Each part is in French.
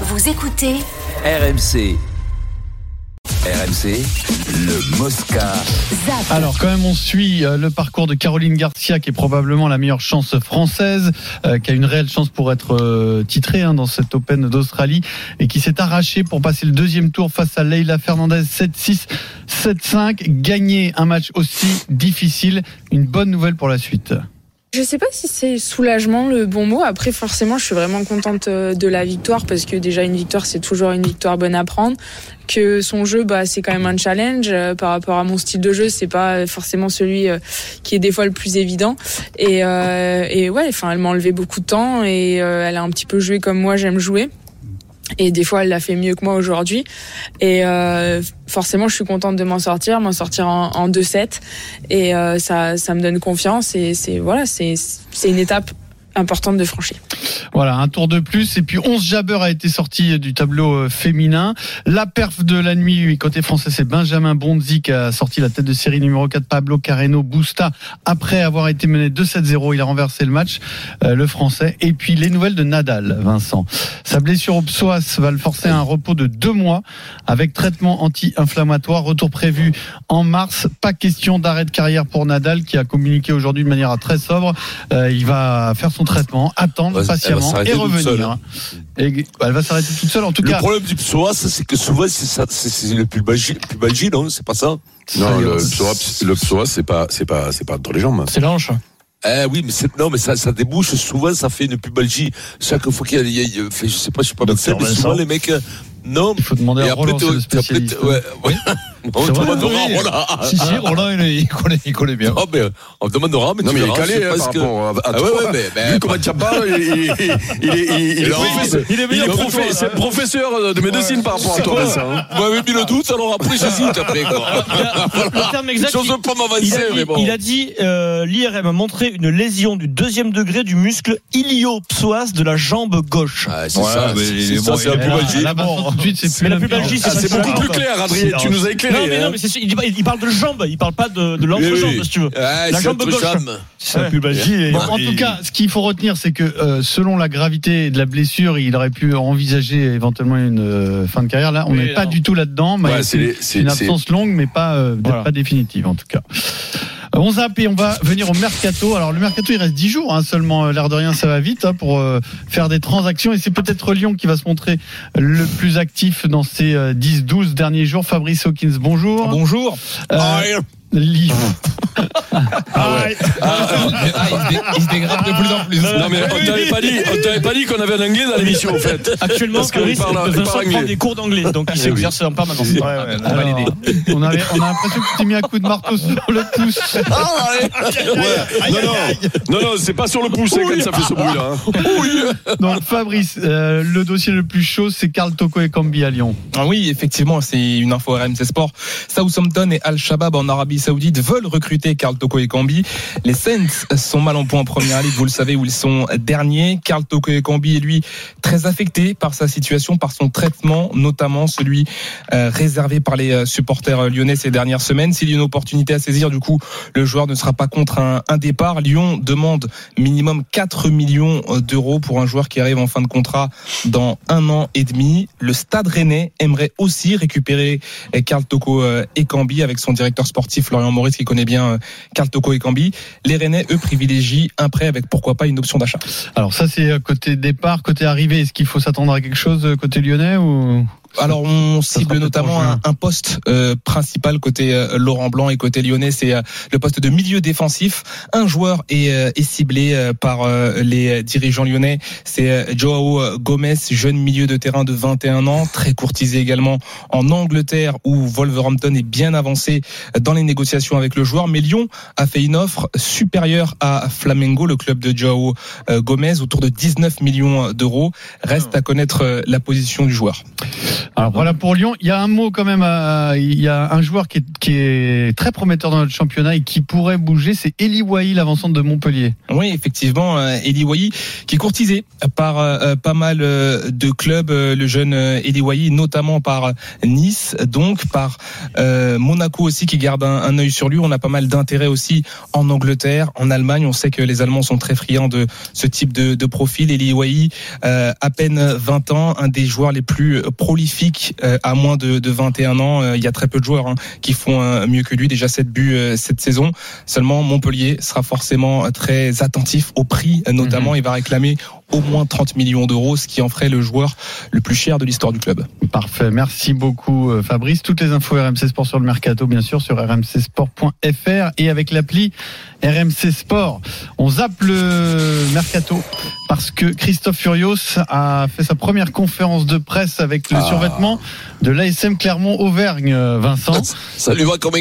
Vous écoutez RMC. RMC, le Mosca. ZAP. Alors quand même on suit euh, le parcours de Caroline Garcia qui est probablement la meilleure chance française, euh, qui a une réelle chance pour être euh, titrée hein, dans cette Open d'Australie et qui s'est arrachée pour passer le deuxième tour face à Leila Fernandez 7-6, 7-5, gagner un match aussi difficile, une bonne nouvelle pour la suite. Je sais pas si c'est soulagement le bon mot. Après, forcément, je suis vraiment contente euh, de la victoire parce que déjà une victoire, c'est toujours une victoire bonne à prendre. Que son jeu, bah, c'est quand même un challenge euh, par rapport à mon style de jeu. C'est pas forcément celui euh, qui est des fois le plus évident. Et, euh, et ouais, enfin, elle m'a enlevé beaucoup de temps et elle a un petit peu joué comme moi j'aime jouer. Et des fois, elle l'a fait mieux que moi aujourd'hui. Et euh, forcément, je suis contente de m'en sortir, m'en sortir en, en 2-7. Et euh, ça, ça me donne confiance. Et c'est voilà, c'est c'est une étape importante de franchir. Voilà, un tour de plus. Et puis 11 jabbeurs a été sorti du tableau euh, féminin. La perf de la nuit, côté français, c'est Benjamin Bonzi qui a sorti la tête de série numéro 4, Pablo Carreno Busta. Après avoir été mené 2-7-0, il a renversé le match, euh, le français. Et puis les nouvelles de Nadal, Vincent. Sa blessure au psoas va le forcer à un repos de deux mois avec traitement anti-inflammatoire. Retour prévu en mars. Pas question d'arrêt de carrière pour Nadal qui a communiqué aujourd'hui de manière très sobre. Euh, il va faire son traitement, attendre Elle et revenir. seule, hein. Et elle va s'arrêter toute seule. En tout Le cas, problème du psoas, c'est que souvent, c'est ça, c'est- c'est le pubalgie, pubalgie, non? C'est pas ça? Non, le psoas, le psoas, c'est pas, c'est pas, c'est pas entre les jambes. C'est l'anche. Eh oui, mais non, mais ça, ça débouche, souvent, ça fait une pubalgie. Chaque fois qu'il y a, y je sais pas, je suis pas médecin, mais souvent, les mecs, euh, non. il faut demander à le t'es- après, ouais. On demandera, oui. voilà. Si, si, Roland, il, connaît, il connaît bien. Oh, mais, on demandera, mais Non, tu mais il est calé hein, parce par que- rapport à, à Ah ouais, toi. ouais, mais, mais- Vu comment tu parles, il, est, il, est professeur, meilleur il est que profe- toi, c'est hein. professeur de médecine par rapport à toi, hein. Vous m'avez mis le doute, alors après, j'hésite après, quoi. Le terme exact, il, pas a dit, mais bon. il a dit, euh, l'IRM a montré une lésion du deuxième degré du muscle ilio-psoas de la jambe gauche. Ah, c'est ça, mais c'est- ça, la pubalgie. Mais la pubalgie, c'est pas beaucoup ça. plus clair, Adrien. Tu nous as éclairé. Non, mais non, hein. mais c'est sûr, il, il parle de jambe, il parle pas de, de l'entrejambe, Oui, oui. si tu veux. Ah, La jambe gauche. C'est Bon, en tout cas, ce qu'il faut retenir, c'est que euh, selon la gravité de la blessure, il aurait pu envisager éventuellement une euh, fin de carrière. Là, on n'est pas du tout là-dedans. mais Ouais, c'est une absence longue, mais pas, euh, Voilà. pas définitive en tout cas. On zappe et on va venir au mercato. Alors le mercato, il reste 10 jours hein, seulement. euh, L'air de rien, ça va vite hein, pour euh, faire des transactions. Et c'est peut-être Lyon qui va se montrer le plus actif dans ces euh, 10-12 derniers jours. Fabrice Hawkins, bonjour. Bonjour. Euh, Ah, Lille. Ah ouais. il se dégrade de plus en plus. Non, mais on t'avait pas dit, on t'avait pas dit qu'on avait un anglais dans l'émission, en fait. Actuellement, Parce qu'il Fabrice, parle- il Vincent parle prend anglais. des cours d'anglais, donc il s'exerce en permanence. Ouais, ouais, on va Alors, l'aider. on, avait, on a l'impression que tu t'es mis un coup de marteau sur le pouce. Ouais. Non, non, non, non, c'est pas sur le pouce hein, quand ça fait ce bruit-là. hein. Donc Fabrice, euh, le dossier le plus chaud, c'est Karl Toko et Cambi à Lyon. Ah oui, effectivement, c'est une info RMC Sport. Southampton et Al-Shabaab en Arabie Saoudite veulent recruter Karl Toko et Kambi. Les Saints sont mal en point en première ligue, vous le savez, où ils sont derniers. Karl Toko et Kambi est lui très affecté par sa situation, par son traitement, notamment celui euh, réservé par les euh, supporters euh, lyonnais ces dernières semaines. S'il y a une opportunité à saisir, du coup, le joueur ne sera pas contre un, un départ. Lyon demande minimum 4 millions d'euros pour un joueur qui arrive en fin de contrat dans un an et demi. Le Stade Rennais aimerait aussi récupérer Karl Toko et Cambi avec son directeur sportif Florian Maurice qui connaît bien euh, Karl Toko et Cambi. Les Rennais, eux, privilégient un prêt avec pourquoi pas une option d'achat. Alors ça c'est euh, côté départ, côté arrivée. Est-ce qu'il faut s'attendre à quelque chose euh, côté lyonnais ou? Alors on Ça cible notamment un, poste euh, principal côté euh, Laurent Blanc et côté lyonnais, c'est euh, le poste de milieu défensif. Un joueur est, euh, est ciblé euh, par euh, les dirigeants lyonnais, c'est euh, Joao Gomez, jeune milieu de terrain de 21 ans, très courtisé également en Angleterre où Wolverhampton est bien avancé dans les négociations avec le joueur. Mais Lyon a fait une offre supérieure à Flamengo, le club de Joao Gomez, autour de 19 millions d'euros. Reste à connaître la position du joueur. Alors voilà pour Lyon. Il y a un mot quand même. à- il y a un joueur qui est, qui est très prometteur dans notre championnat et qui pourrait bouger. C'est Eli Wahi, l'avancante de Montpellier. Oui, effectivement, euh, Eli Wahi, qui est courtisé par euh, euh, pas mal euh, de clubs, euh, le jeune euh, Eli Wahi, notamment par Nice, donc par euh, Monaco aussi, qui garde un, un œil sur lui. On a pas mal d'intérêt aussi en Angleterre, en Allemagne. On sait que les Allemands sont très friands de ce type de, de profil. Eli Wahi, euh, à peine 20 ans, un des joueurs les plus prolifiques euh, à moins de, de 21 ans. Euh, Il y a très peu de joueurs hein, qui font euh, mieux que lui. Déjà 7 buts euh, cette saison. Seulement, Montpellier sera forcément très attentif au prix, notamment. Il va réclamer au moins 30 millions d'euros, ce qui en ferait le joueur le plus cher de l'histoire du club. Parfait. Merci beaucoup, euh, Fabrice. Toutes les infos RMC Sport sur le mercato, bien sûr, sur rmcsport.fr et avec l'appli RMC Sport. On zappe le mercato parce que Christophe Furios a fait sa première conférence de presse avec le Ah. survêtement de l'ASM Clermont-Auvergne, euh, Vincent. Ça lui va comme.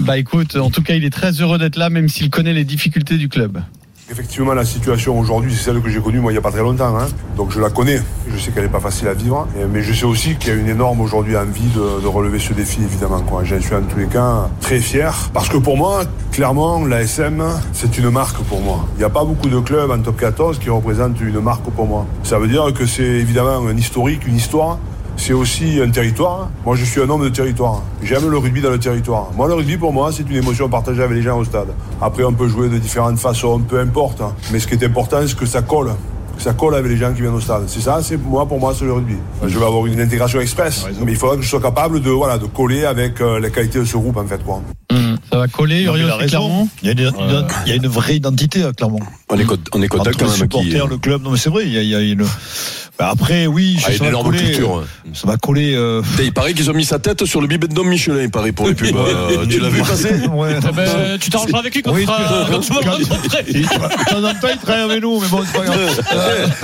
Bah écoute, en tout cas, il est très heureux d'être là, même s'il connaît les difficultés du club. Effectivement, la situation aujourd'hui, c'est celle que j'ai connue moi il n'y a pas très longtemps. hein. Donc je la connais. Je sais qu'elle n'est pas facile à vivre. Mais je sais aussi qu'il y a une énorme aujourd'hui envie de, de relever ce défi, évidemment. J'en suis en tous les cas très fier. Parce que pour moi, clairement, l'ASM, c'est une marque pour moi. Il n'y a pas beaucoup de clubs en top 14 qui représentent une marque pour moi. Ça veut dire que c'est évidemment un historique, une histoire. C'est aussi un territoire. Moi, je suis un homme de territoire. J'aime le rugby dans le territoire. Moi, le rugby, pour moi, c'est une émotion partagée avec les gens au stade. Après, on peut jouer de différentes façons, peu importe. Mais ce qui est important, c'est que ça colle. Que ça colle avec les gens qui viennent au stade. C'est ça, c'est moi, pour moi, c'est le rugby. Je vais avoir une intégration express. Mais il faudra que je sois capable de, voilà, de coller avec euh, les qualités de ce groupe, en fait, quoi. Ça va coller, raison. Clermont Il y, a une, il y a une vraie identité à Clermont. On est, co- on est content Entre quand les même. qui- supporters, le club. Non, mais c'est vrai, il y a, il y a une. Bah, après, oui, Ah, ça une va énorme coller. culture. Ça va coller. euh, Il paraît qu'ils ont mis sa tête sur le bibendum Michelin, il paraît, pour les pubs. Euh, tu l'as vu passer ouais. Eh ben, tu t'arrangeras avec lui quand, Oui, tu vas rencontrer. De temps en temps, il travaille avec nous, mais bon, c'est pas grave.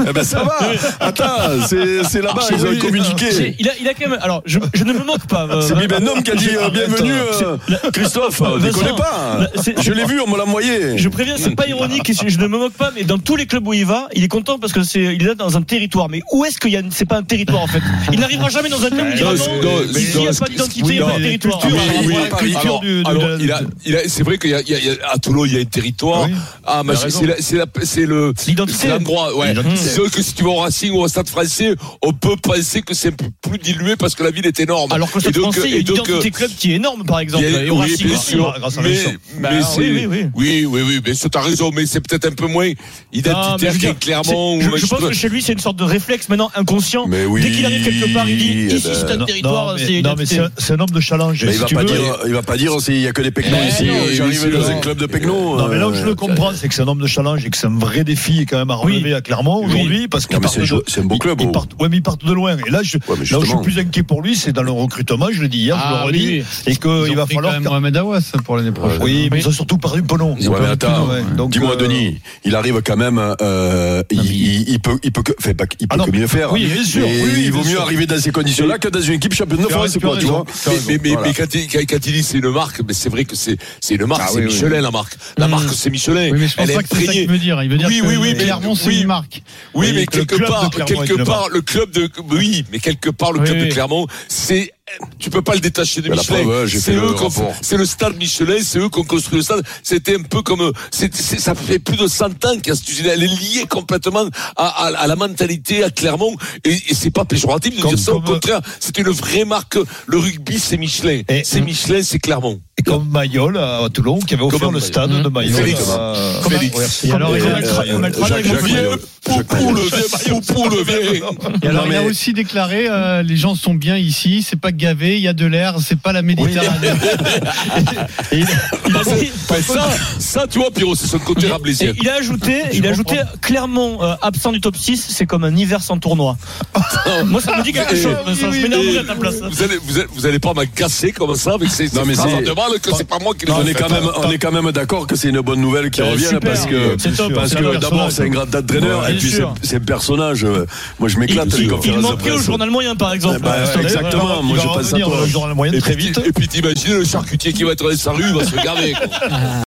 Eh ben ça va Attends, c'est là-bas, Ah, ils ont communiqué. Il a, il a quand même. Alors, je, je ne me moque pas. euh, C'est Bibendum qui a dit euh, bienvenue, euh, Christophe, déconnez pas Je l'ai vu, on me l'a envoyé Je préviens, c'est pas ironique, et je je ne me moque pas, mais dans tous les clubs où il va, il est content parce que c'est, il est là dans un territoire. Mais où est-ce qu'il y a, c'est pas un territoire en fait. Il n'arrivera jamais dans un où il dira non, non, c'est- non, ici il n'y a pas d'identité, il n'y a pas de territoire. culture, Ah, c'est vrai qu'il y a, à Toulon, il y a un territoire. Ah, mais Il a c'est, le, L'identité. l'endroit, ouais. C'est vrai que si tu vas au Racing ou au Stade français, on peut penser que c'est un peu plus dilué parce que la ville est énorme. Alors que Stade français, il y a une identité club qui est énorme par exemple. Et au Racing grâce à. Bah, mais oui, oui, oui. oui, bien sûr, t'as raison, mais c'est peut-être un peu moins identitaire je, je pense que chez lui, c'est une sorte de réflexe maintenant inconscient. Mais oui Dès qu'il arrive quelque part, il dit eh ici ben, c'est un Non, territoire, non, c'est mais, un, un homme de challenge. Mais si il va tu pas veux. dire, il va pas dire s'il y a que des pecnos Mais ici. euh, J'arrive dans vrai. un club de pecnos. Non, mais là où je euh, le comprends, c'est que c'est un homme de challenge et que c'est un vrai défi quand même à Oui. relever à Clermont aujourd'hui parce part c'est un beau il- club, il oh. part- ouais, mais ils partent de loin. Et là, je, Ouais, mais là où je suis plus inquiet pour lui, c'est dans le recrutement. Je l'ai dit hier, je le Ah, redis, et qu'il va falloir. quand même Mohamed Awas pour l'année prochaine. Oui, mais ils ont surtout perdu Penon. Dis-moi euh, Denis, il arrive quand même, euh, il, il, il peut, il peut que, fait pas, il peut non, mieux faire. oui, bien sûr, Et oui, oui, il vaut mieux sûr. arriver dans ces conditions-là que dans une équipe championne de France, quoi, tu vois Mais, mais, mais, Voilà. mais quand, il, quand, quand il dit c'est une marque, mais c'est vrai que c'est, c'est une marque, Ah c'est oui, Michelin oui. la marque. La Mmh. marque c'est Michelin. Oui, mais je pense Elle est pas que c'est ça qu'il veut dire. Il veut dire Oui, que oui, oui, Clermont, c'est oui. une marque. Oui, Oui, mais quelque part, quelque part, le club de, oui, mais quelque part, le club de Clermont, c'est, tu peux pas le détacher de Michelin. preuve, ouais, j'ai c'est eux c'est le stade Michelin, c'est eux qui ont construit le stade. C'était un peu comme, c'est, c'est- ça fait plus de 100 ans qu'il y a cette usine. Elle est liée complètement à, à, à la mentalité à Clermont. Et, et c'est pas péjoratif de Comme- dire ça. Au comme- contraire, c'est une vraie marque. Le rugby, c'est Michelin. Et- c'est Michelin, c'est Clermont. Comme Mayol à Toulon, qui avait offert le stade de Mayol. Félix. Et alors, il a- aussi déclaré euh, les gens sont bien ici, c'est pas gavé, il y a de l'air, c'est pas la Méditerranée. Ça, ça, tu vois, Pierrot, c'est son côté rablaisien. il a ajouté, il a ajouté clairement euh, absent du top 6, c'est comme un hiver sans tournoi. Moi ça me dit quelque chose, je m'énerverai à ta place. Vous allez, pas m'agacer comme ça avec ces, Non, mais phrases c'est- que c'est pas moi qui les on est quand même, on est quand même d'accord que c'est une bonne nouvelle qui Euh, revient parce que, parce d'abord c'est un grand entraîneur Ouais, et puis c'est sûr. c'est un personnage. euh, Moi je Il, m'éclate les il- il conférences de manquait au journal moyen par exemple. Bah, Christophe. exactement. Moi, il je pense à toi. Et très puis, vite. et puis t'imagines le charcutier qui va être dans sa rue, il va se regarder. quoi.